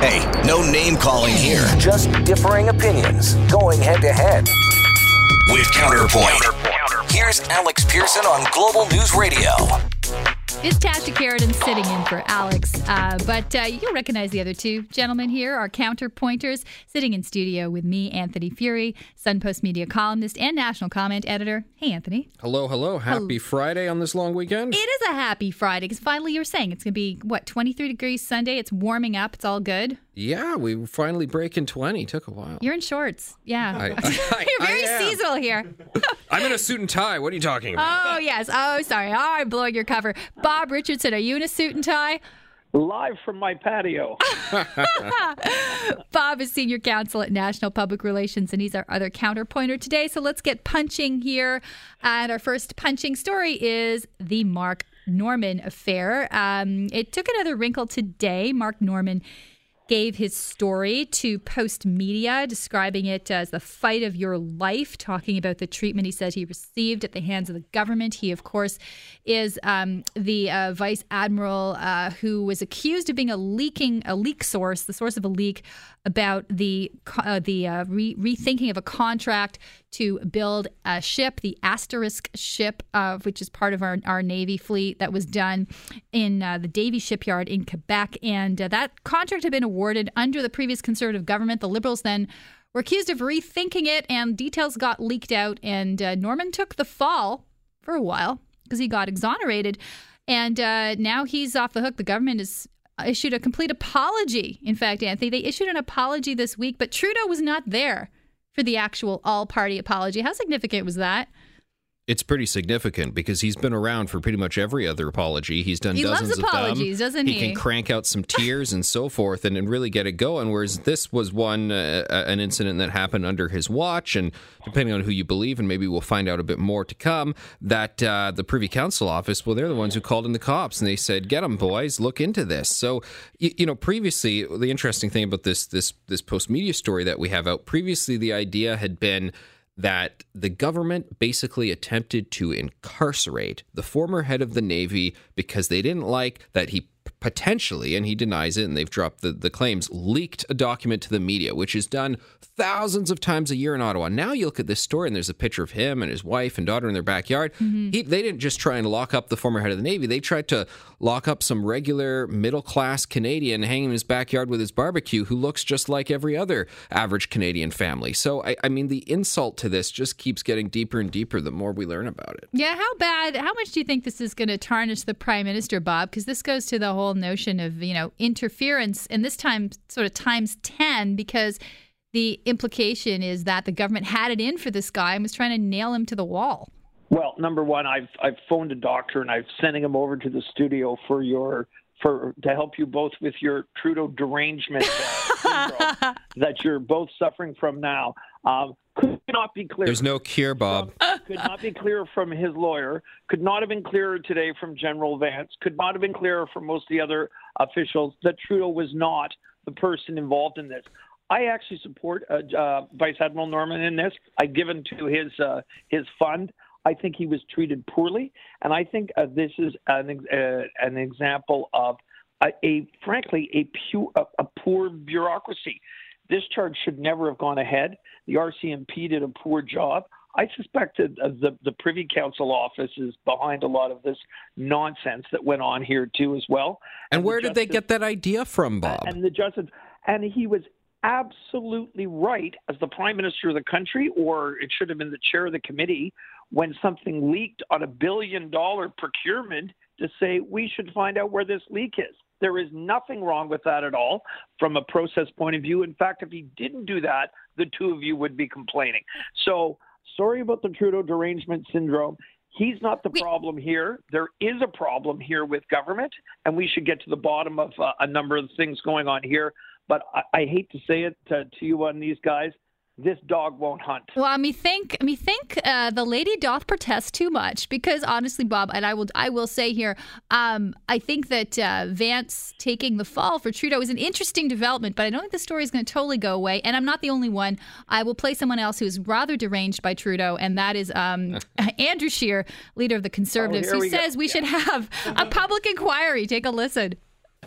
Hey, no name calling here. Just differing opinions going head to head. With Counterpoint. Here's Alex Pearson on Global News Radio. It's Tasha Kheiriddin sitting in for Alex, uh, but uh, you'll recognize the other two gentlemen here, our counterpointers, sitting in studio with me, Anthony Furey, Sun Postmedia columnist and national comment editor. Hey, Anthony. Hello, hello. Happy Friday on this long weekend. It is a happy Friday because finally you were saying it's going to be, what, 23 degrees Sunday? It's warming up. It's all good. Yeah, we were finally breaking 20. Took a while. You're in shorts. Yeah. I- I- You're very seasonal here. I'm in a suit and tie. What are you talking about? Oh, yes. Oh, sorry. Oh, I'm blowing your cover. Bob Richardson, are you in a suit and tie? live from my patio. Bob is senior counsel at National Public Relations, and he's our other counterpointer today. So let's get punching here. And our first punching story is the Mark Norman affair. Um, it took another wrinkle today. Mark Norman gave his story to Postmedia, describing it as the fight of your life, talking about the treatment he said he received at the hands of the government. He, of course, is um, the uh, vice admiral uh, who was accused of being a leaking, a leak source, the source of a leak about the uh, the uh, re- rethinking of a contract to build a ship, the Asterix ship, uh, which is part of our, our Navy fleet, that was done in uh, the Davie shipyard in Quebec. And that contract had been awarded under the previous Conservative government. The Liberals then were accused of rethinking it, and details got leaked out. And uh, Norman took the fall for a while because he got exonerated. And uh, now he's off the hook. The government has issued a complete apology. In fact, Anthony, they issued an apology this week, but Trudeau was not there for the actual all party apology. How significant was that? It's pretty significant because he's been around for pretty much every other apology. He's done He loves dozens apologies, of them. doesn't he? He can crank out some tears and so forth and, and really get it going. Whereas this was one, uh, uh, an incident that happened under his watch. And depending on who you believe, and maybe we'll find out a bit more to come, that uh, the Privy Council office, well, they're the ones who called in the cops and they said, get them, boys, look into this. So, you, you know, previously, the interesting thing about this, this, this Postmedia story that we have out, previously, the idea had been that the government basically attempted to incarcerate the former head of the Navy because they didn't like that he potentially, and he denies it, and they've dropped the, the claims, leaked a document to the media, which is done thousands of times a year in Ottawa. Now you look at this story, and there's a picture of him and his wife and daughter in their backyard. Mm-hmm. He, they didn't just try and lock up the former head of the Navy, they tried to lock up some regular middle class Canadian hanging in his backyard with his barbecue who looks just like every other average Canadian family. So, I, I mean, the insult to this just keeps getting deeper and deeper the more we learn about it. Yeah, how bad, how much do you think this is going to tarnish the prime minister, Bob? Because this goes to the whole notion of, you know, interference, and this time sort of times 10, because the implication is that the government had it in for this guy and was trying to nail him to the wall. Well, number one, I've I've phoned a doctor and I'm sending him over to the studio for your for to help you both with your Trudeau derangement uh, syndrome that you're both suffering from now. Um, could not be clear. There's no cure, Bob. could not be clearer from his lawyer. Could not have been clearer today from General Vance. Could not have been clearer from most of the other officials that Trudeau was not the person involved in this. I actually support uh, uh, Vice Admiral Norman in this. I've given to his uh, his fund. I think he was treated poorly, and I think uh, this is an uh, an example of a, a frankly a, pu- a, a poor bureaucracy. This charge should never have gone ahead. The RCMP did a poor job. I suspect that uh, the the Privy Council office is behind a lot of this nonsense that went on here too, as well. And the where did they get that idea from, Bob? and the justice, and he was absolutely right as the prime minister of the country, or it should have been the chair of the committee, when something leaked on a billion dollar procurement to say we should find out where this leak is. There is nothing wrong with that at all from a process point of view. In fact, if he didn't do that, the two of you would be complaining. So sorry about the Trudeau derangement syndrome. He's not the problem here. There is a problem here with government, and we should get to the bottom of uh, a number of things going on here. But I, I hate to say it to, to you on these guys. This dog won't hunt. Well, me think, me think uh, the lady doth protest too much because honestly, Bob, and I will, I will say here, um, I think that uh, Vance taking the fall for Trudeau is an interesting development, but I don't think the story is going to totally go away. And I'm not the only one. I will play someone else who's rather deranged by Trudeau, and that is um, Andrew Scheer, leader of the Conservatives, here who we go. says we should have a public inquiry. Take a listen.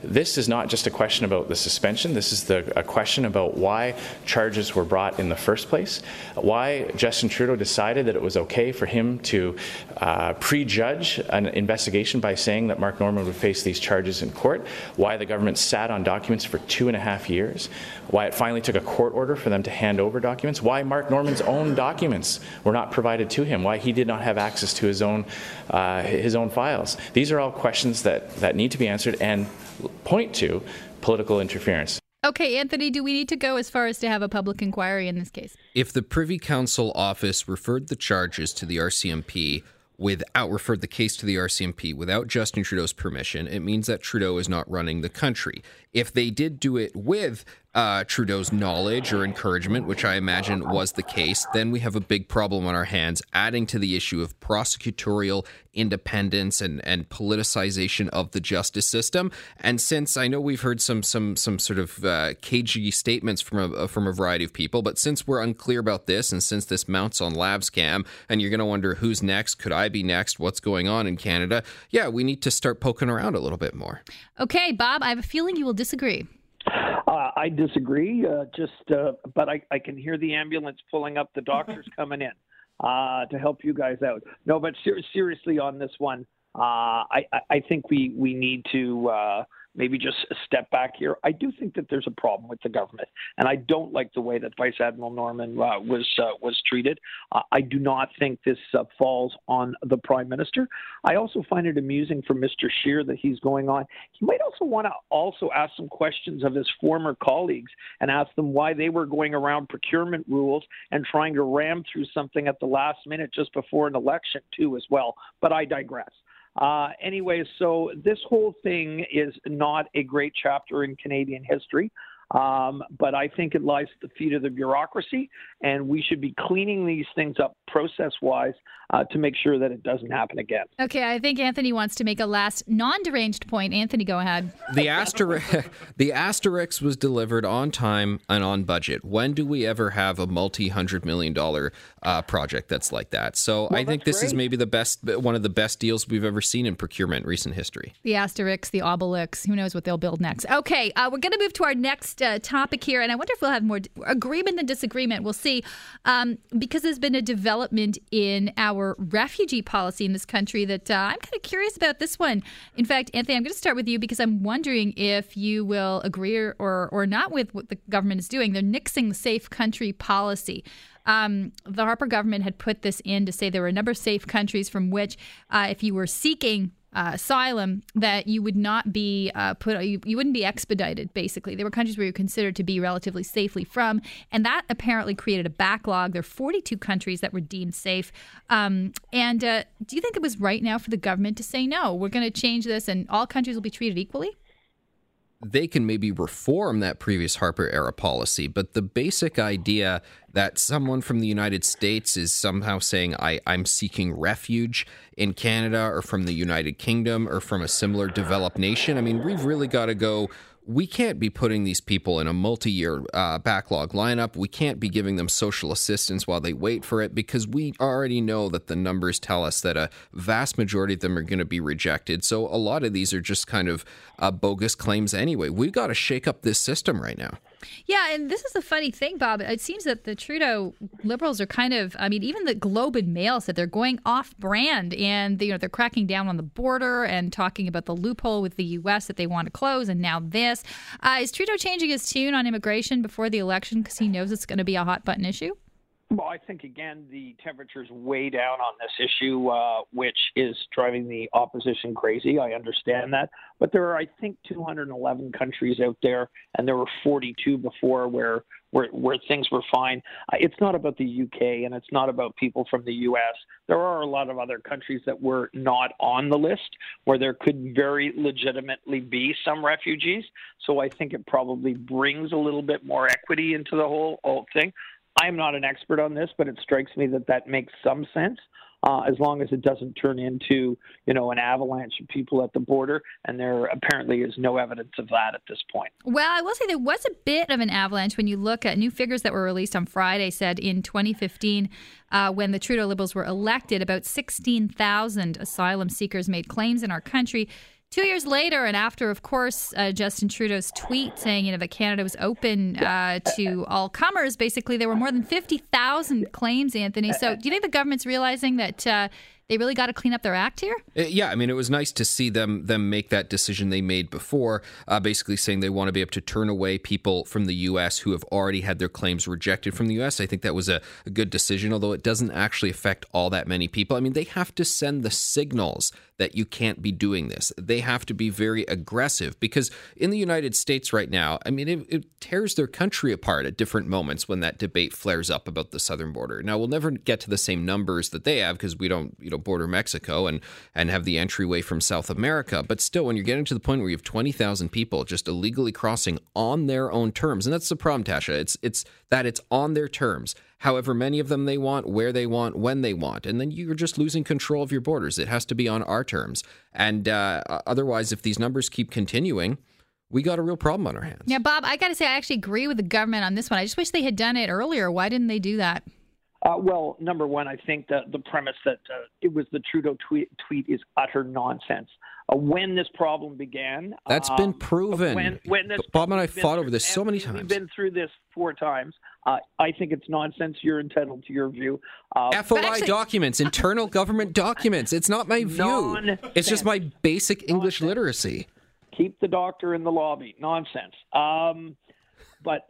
This is not just a question about the suspension. This is the, a question about why charges were brought in the first place, why Justin Trudeau decided that it was okay for him to uh, prejudge an investigation by saying that Mark Norman would face these charges in court, why the government sat on documents for two and a half years, why it finally took a court order for them to hand over documents, why Mark Norman's own documents were not provided to him, why he did not have access to his own, uh, his own files. These are all questions that, that need to be answered and point to political interference. Okay, Anthony, do we need to go as far as to have a public inquiry in this case? If the Privy Council office referred the charges to the RCMP without referred the case to the RCMP without Justin Trudeau's permission, it means that Trudeau is not running the country. If they did do it with uh, Trudeau's knowledge or encouragement, which I imagine was the case, then we have a big problem on our hands, adding to the issue of prosecutorial independence and, and politicization of the justice system. And since I know we've heard some some some sort of uh, cagey statements from a from a variety of people, but since we're unclear about this, and since this mounts on Lavscam, and you're going to wonder who's next, could I be next? What's going on in Canada? Yeah, we need to start poking around a little bit more. Okay, Bob, I have a feeling you will disagree. I disagree. Uh, just, uh, but I, I can hear the ambulance pulling up. The doctors coming in uh, to help you guys out. No, but ser- seriously on this one, uh, I, I think we we need to uh, maybe just a step back here. I do think that there's a problem with the government, and I don't like the way that Vice Admiral Norman uh, was uh, was treated. Uh, I do not think this uh, falls on the Prime Minister. I also find it amusing for Mr. Scheer that he's going on. He might also want to also ask some questions of his former colleagues and ask them why they were going around procurement rules and trying to ram through something at the last minute just before an election too, as well. But I digress. Uh, anyway, so this whole thing is not a great chapter in Canadian history. Um, but I think it lies at the feet of the bureaucracy, and we should be cleaning these things up process wise uh, to make sure that it doesn't happen again. Okay, I think Anthony wants to make a last non deranged point. Anthony, go ahead. The Asterix, the Asterix was delivered on time and on budget. When do we ever have a multi hundred million dollar uh, project that's like that? So Well, I think that's this is maybe the best, one of the best deals we've ever seen in procurement in recent history. The Asterix, the Obelix. Who knows what they'll build next? Okay, uh, we're going to move to our next uh, topic here, and I wonder if we'll have more d- agreement than disagreement. We'll see, um, because there's been a development in our refugee policy in this country that uh, I'm kind of curious about this one. In fact, Anthony, I'm going to start with you because I'm wondering if you will agree or, or, or not with what the government is doing. They're nixing the safe country policy. Um, the Harper government had put this in to say there were a number of safe countries from which, uh, if you were seeking uh, asylum, that you would not be uh, put, you, you wouldn't be expedited. Basically, there were countries where you were considered to be relatively safely from, and that apparently created a backlog. There are 42 countries that were deemed safe. Um, and uh, do you think it was right now for the government to say no? We're going to change this, and all countries will be treated equally. They can maybe reform that previous Harper era policy, but the basic idea that someone from the United States is somehow saying, I, I'm seeking refuge in Canada or from the United Kingdom or from a similar developed nation, I mean, we've really got to go. We can't be putting these people in a multi year uh, backlog lineup. We can't be giving them social assistance while they wait for it because we already know that the numbers tell us that a vast majority of them are going to be rejected. So a lot of these are just kind of uh, bogus claims anyway. We've got to shake up this system right now. Yeah, and this is a funny thing, Bob. It seems that the Trudeau liberals are kind of, I mean, even the Globe and Mail said they're going off brand and you know they're cracking down on the border and talking about the loophole with the U.S. that they want to close, and now this. Uh, is Trudeau changing his tune on immigration before the election because he knows it's going to be a hot button issue? Well, I think again the temperature's way down on this issue, uh, which is driving the opposition crazy. I understand that, but there are, I think, 211 countries out there, and there were 42 before where where, where things were fine. It's not about the UK, and it's not about people from the US. There are a lot of other countries that were not on the list where there could very legitimately be some refugees. So I think it probably brings a little bit more equity into the whole whole thing. I'm not an expert on this, but it strikes me that that makes some sense. Uh, as long as it doesn't turn into, you know, an avalanche of people at the border, and there apparently is no evidence of that at this point. Well, I will say there was a bit of an avalanche when you look at new figures that were released on Friday. Said in 2015, uh, when the Trudeau Liberals were elected, about 16,000 asylum seekers made claims in our country. Two years later, and after, of course, uh, Justin Trudeau's tweet saying, you know, that Canada was open uh, to all comers, basically, there were more than 50,000 claims, Anthony. So do you think the government's realizing that uh, they really got to clean up their act here? Uh, yeah, I mean, it was nice to see them them make that decision they made before, uh, basically saying they want to be able to turn away people from the U.S. who have already had their claims rejected from the U.S. I think that was a, a good decision, although it doesn't actually affect all that many people. I mean, they have to send the signals that you can't be doing this. They have to be very aggressive because in the United States right now, I mean, it, it, tears their country apart at different moments when that debate flares up about the southern border. Now, we'll never get to the same numbers that they have because we don't, you know, border Mexico and and have the entryway from South America. But still, when you're getting to the point where you have 20,000 people just illegally crossing on their own terms, and that's the problem, Tasha. It's it's that it's on their terms however many of them they want, where they want, when they want. And then you're just losing control of your borders. It has to be on our terms. And uh, otherwise, if these numbers keep continuing, we got a real problem on our hands. Yeah, Bob, I got to say, I actually agree with the government on this one. I just wish they had done it earlier. Why didn't they do that? Uh, well, number one, I think that the premise that uh, it was the Trudeau tweet, tweet is utter nonsense. Uh, when this problem began, that's um, been proven. When, when this Bob and I fought over this so many times. We've been through this four times. Uh, I think it's nonsense. You're entitled to your view. Uh, FOI actually, documents, internal government documents. It's not my view. It's just my basic English nonsense. literacy. Keep the doctor in the lobby. Nonsense. Um, but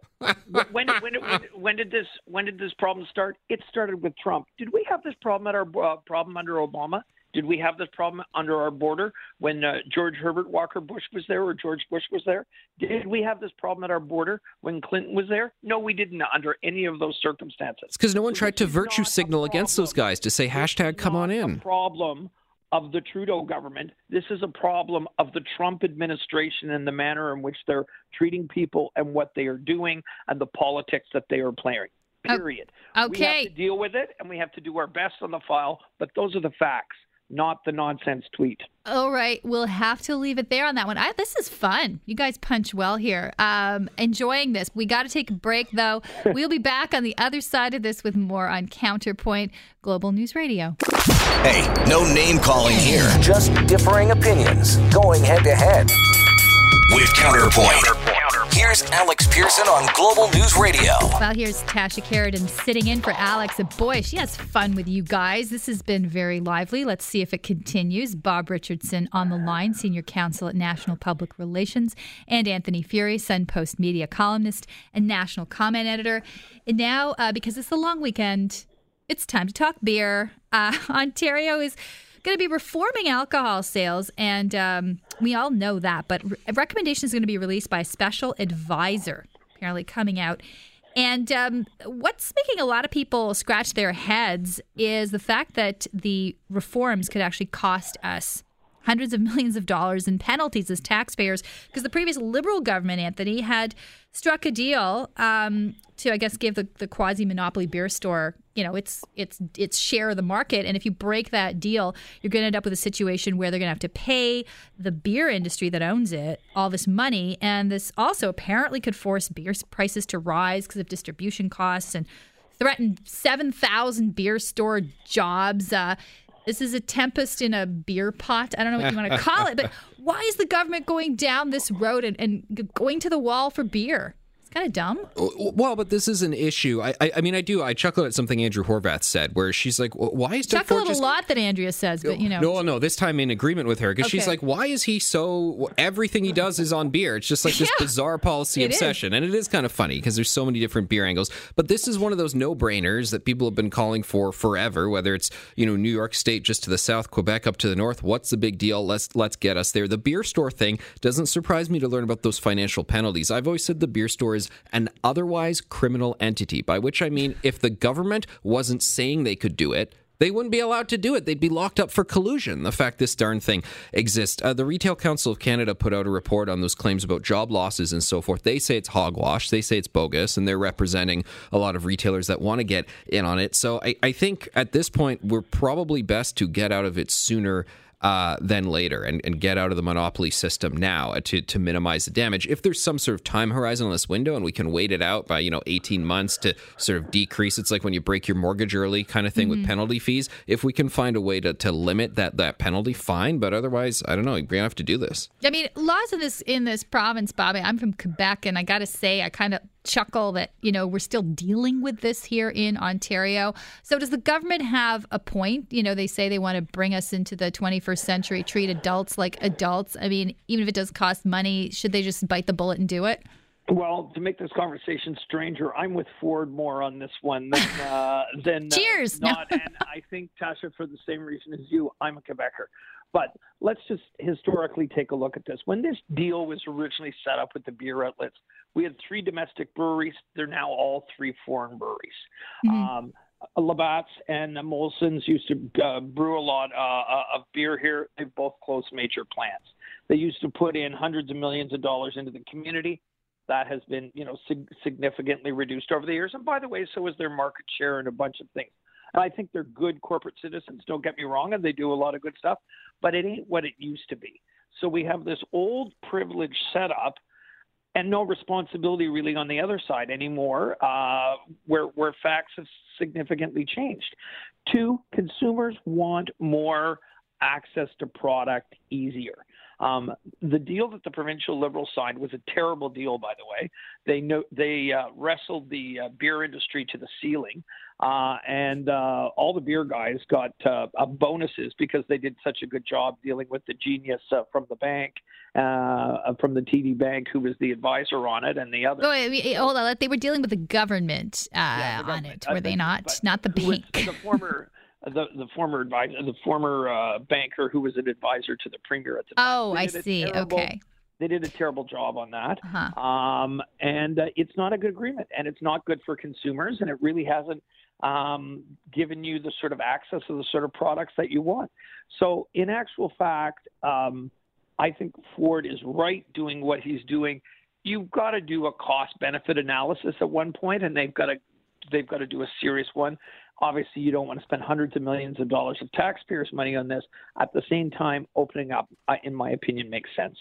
when, when, when, when, did this when did this problem start? It started with Trump. Did we have this problem at our uh, problem under Obama? Did we have this problem under our border when uh, George Herbert Walker Bush was there or George Bush was there? Did we have this problem at our border when Clinton was there? No, we didn't under any of those circumstances. It's because no one tried to virtue signal against those guys to say hashtag come on in. problem of the Trudeau government. This is a problem of the Trump administration and the manner in which they're treating people and what they are doing and the politics that they are playing. Period. Okay. We have to deal with it and we have to do our best on the file, but those are the facts not the nonsense tweet. All right, we'll have to leave it there on that one. I, this is fun. You guys punch well here. Um, enjoying this. We got to take a break though. we'll be back on the other side of this with more on Counterpoint Global News Radio. Hey, no name calling here. Just differing opinions going head to head with Counterpoint. Counterpoint. Here's Alex Pearson on Global News Radio. Well, here's Tasha Kheiriddin sitting in for Alex. Boy, she has fun with you guys. This has been very lively. Let's see if it continues. Bob Richardson on the line, Senior Counsel at National Public Relations, and Anthony Furey, Sun Postmedia columnist and National Comment Editor. And now, uh, because it's the long weekend, it's time to talk beer. Uh, Ontario is going to be reforming alcohol sales, and um, we all know that. But a recommendation is going to be released by a special advisor, apparently coming out. And um, what's making a lot of people scratch their heads is the fact that the reforms could actually cost us hundreds of millions of dollars in penalties as taxpayers because the previous Liberal government, Anthony, had struck a deal um, to, I guess, give the, the quasi monopoly beer store, you know, its its its share of the market. And if you break that deal, you're going to end up with a situation where they're going to have to pay the beer industry that owns it all this money, and this also apparently could force beer prices to rise because of distribution costs and threaten 7,000 beer store jobs. Uh, this is a tempest in a beer pot. I don't know what you want to call it, but why is the government going down this road and, and going to the wall for beer? It's kind of dumb. Oh, well, but this is an issue. I, I, I, mean, I do. I chuckle at something Andrea Horwath said, where she's like, well, "Why is Doug chuckle Ford just... a lot that Andrea says?" But you know, no, no. This time in agreement with her because okay. she's like, "Why is he so? Everything he does is on beer. It's just like this yeah, bizarre policy obsession." Is. And it is kind of funny because there's so many different beer angles. But this is one of those no-brainers that people have been calling for forever. Whether it's you know New York State just to the south, Quebec up to the north. What's the big deal? Let's let's get us there. The beer store thing doesn't surprise me to learn about those financial penalties. I've always said the beer store is an otherwise criminal entity, by which I mean if the government wasn't saying they could do it, they wouldn't be allowed to do it. They'd be locked up for collusion. The fact this darn thing exists. Uh, the Retail Council of Canada put out a report on those claims about job losses and so forth. They say it's hogwash. They say it's bogus, and they're representing a lot of retailers that want to get in on it. So I, I think at this point, we're probably best to get out of it sooner uh, than later and, and get out of the monopoly system now to, to minimize the damage. If there's some sort of time horizon on this window and we can wait it out by, you know, 18 months to sort of decrease, it's like when you break your mortgage early kind of thing mm-hmm. with penalty fees. If we can find a way to, to limit that, that penalty, fine. But otherwise, I don't know, you're going to have to do this. I mean, laws in this, in this province, Bobby, I'm from Quebec, and I got to say, I kind of chuckle that you know we're still dealing with this here in Ontario. So does the government have a point? You know, they say they want to bring us into the 21st century, treat adults like adults. I mean, even if it does cost money, should they just bite the bullet and do it? Well, to make this conversation stranger, I'm with Ford more on this one than uh, than Cheers. Uh, not, and I think Tasha, for the same reason as you, I'm a Quebecer. But let's just historically take a look at this. When this deal was originally set up with the beer outlets, we had three domestic breweries. They're now all three foreign breweries. Mm-hmm. Um, Labatt's and Molson's used to uh, brew a lot uh, uh, of beer here. They've both closed major plants. They used to put in hundreds of millions of dollars into the community. That has been, you know, sig- significantly reduced over the years. And by the way, so is their market share and a bunch of things. And I think they're good corporate citizens. Don't get me wrong, and they do a lot of good stuff. But it ain't what it used to be. So we have this old privilege setup and no responsibility really on the other side anymore, uh, where where facts have significantly changed. Two, consumers want more access to product easier. Um, the deal that the provincial Liberals signed was a terrible deal, by the way. They know, they uh, wrestled the uh, beer industry to the ceiling, uh, and uh, all the beer guys got uh, bonuses because they did such a good job dealing with the genius uh, from the bank, from the TD Bank, who was the advisor on it, and the other. Oh, wait, hold on, they were dealing with the government, yeah, the government. on it, were they not? Not the bank. The former the the former advisor, the former uh, banker who was an advisor to the premier at the time. Oh, I see. Terrible, okay. They did a terrible job on that, uh-huh. um, and uh, it's not a good agreement, and it's not good for consumers, and it really hasn't um, given you the sort of access to the sort of products that you want. So, in actual fact, um, I think Ford is right doing what he's doing. You've got to do a cost benefit analysis at one point, and they've got to they've got to do a serious one. Obviously, you don't want to spend hundreds of millions of dollars of taxpayers' money on this. At the same time, opening up, in my opinion, makes sense.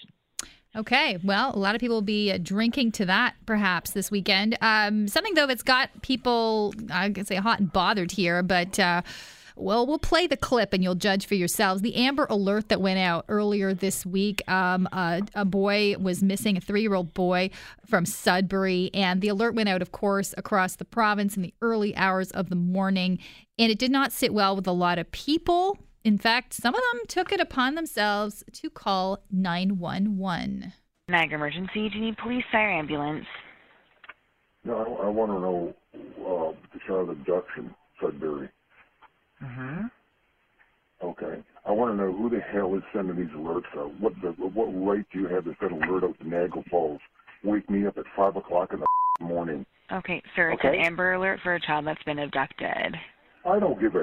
Okay, well, a lot of people will be uh, drinking to that perhaps this weekend. Um, something though that's got people, I can say, hot and bothered here, but. Uh, well, we'll play the clip and you'll judge for yourselves. The Amber Alert that went out earlier this week um, uh, a boy was missing, a three year old boy from Sudbury. And the alert went out, of course, across the province in the early hours of the morning. And it did not sit well with a lot of people. In fact, some of them took it upon themselves to call 911. Niagara Emergency, do you need police, fire, ambulance? No, I, I want to know uh, the child abduction, Sudbury. Mm-hmm. Okay. I want to know who the hell is sending these alerts out. What the, what right do you have to send alert out to Niagara Falls? Wake me up at five o'clock in the morning. Okay, sir. It's okay? an Amber Alert for a child that's been abducted. I don't give a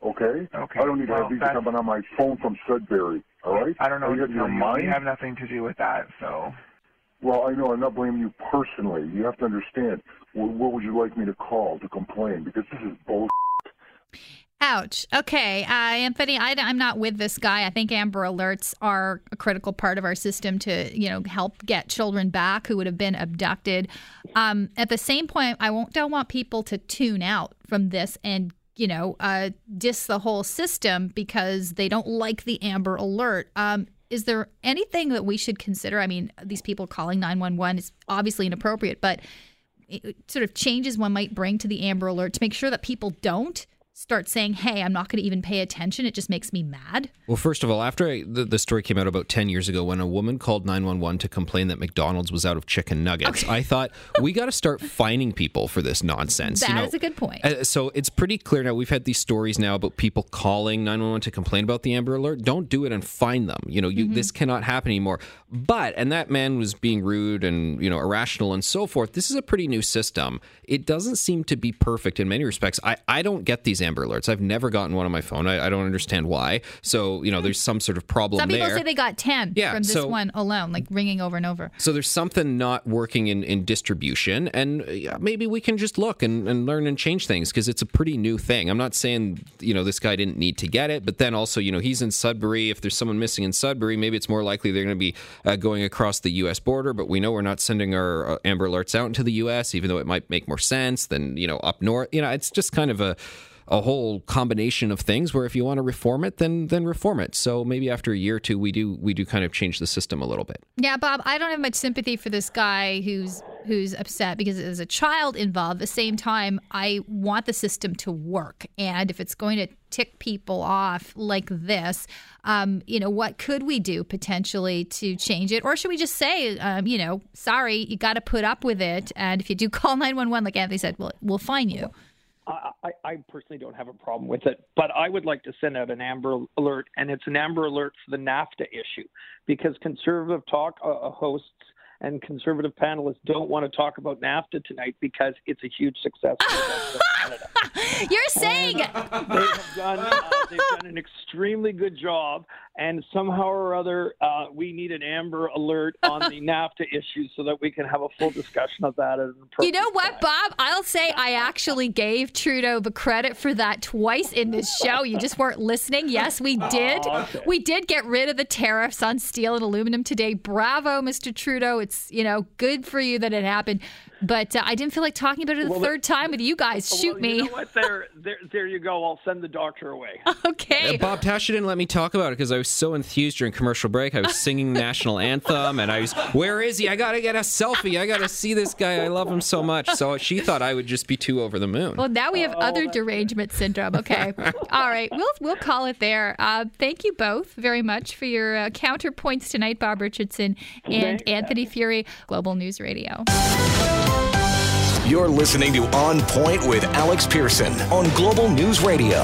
okay? Okay. I don't need well, to have these coming on my phone from Sudbury. All right. I don't know. You, your mind? We have nothing to do with that. So. Well, I know I'm not blaming you personally. You have to understand. What, what would you like me to call to complain? Because this is bullshit. Ouch. Okay, uh, Anthony, I, am not with this guy. I think Amber Alerts are a critical part of our system to, you know, help get children back who would have been abducted. Um, at the same point, I won't don't want people to tune out from this and you know uh, diss the whole system because they don't like the Amber Alert. Um, is there anything that we should consider? I mean, these people calling 911 is obviously inappropriate, but it sort of changes one might bring to the Amber Alert to make sure that people don't start saying, "Hey, I'm not going to even pay attention," it just makes me mad. Well, first of all, after I, the, the, story came out about 10 years ago when a woman called 911 to complain that McDonald's was out of chicken nuggets, okay. I thought we got to start fining people for this nonsense. That you know, is a good point. Uh, so it's pretty clear now. We've had these stories now about people calling 911 to complain about the Amber Alert. Don't do it and fine them. You know, you, mm-hmm. this cannot happen anymore. But and that man was being rude and you know irrational and so forth. This is a pretty new system. It doesn't seem to be perfect in many respects. I I don't get these Amber Alerts. I've never gotten one on my phone. I, I don't understand why. So you know, there's some sort of problem Some people there. say they got 10 Yeah, from this so- one alone, like ringing over and over. So there's something not working in, in distribution, and maybe we can just look and, and learn and change things because it's a pretty new thing. I'm not saying you know this guy didn't need to get it, but then also you know he's in Sudbury. If there's someone missing in Sudbury, maybe it's more likely they're going to be uh, going across the U.S. border. But we know we're not sending our uh, Amber Alerts out into the U.S., even though it might make more sense than you know up north. You know, it's just kind of a a whole combination of things where if you want to reform it then then reform it. So maybe after a year or two we do we do kind of change the system a little bit. Yeah, Bob, I don't have much sympathy for this guy who's who's upset because there's a child involved. At the same time, I want the system to work, and if it's going to tick people off like this, um, you know, what could we do potentially to change it, or should we just say, um, you know, sorry, you got to put up with it, and if you do call nine one one, like Anthony said, we'll we'll fine you. I, I, personally don't have a problem with it, but I would like to send out an Amber Alert, and it's an Amber Alert for the NAFTA issue, because conservative talk uh, hosts and conservative panelists don't want to talk about NAFTA tonight because it's a huge success. for Canada. You're saying they have done uh, they've done an extremely good job, and somehow or other, uh, we need an Amber Alert on the NAFTA issue so that we can have a full discussion of that. At an You know what, time. Bob? I'll say I actually gave Trudeau the credit for that twice in this show. You just weren't listening. Yes, we did. Oh, okay. We did get rid of the tariffs on steel and aluminum today. Bravo, Mr. Trudeau. It's, you know, good for you that it happened. But uh, I didn't feel like talking about it a Well, third time with you guys. Shoot well, me. You know what? There, there, there you go. I'll send the doctor away. Okay. Uh, Bob Tasha didn't let me talk about it because I was so enthused during commercial break. I was singing the national anthem, and I was, "Where is he? I gotta get a selfie. I gotta see this guy. I love him so much." So she thought I would just be too over the moon. Well, now we have other derangement syndrome. Okay. All right. We'll we'll call it there. Uh, thank you both very much for your uh, counterpoints tonight, Bob Richardson and Anthony Furey, Global News Radio. You're listening to On Point with Alex Pearson on Global News Radio.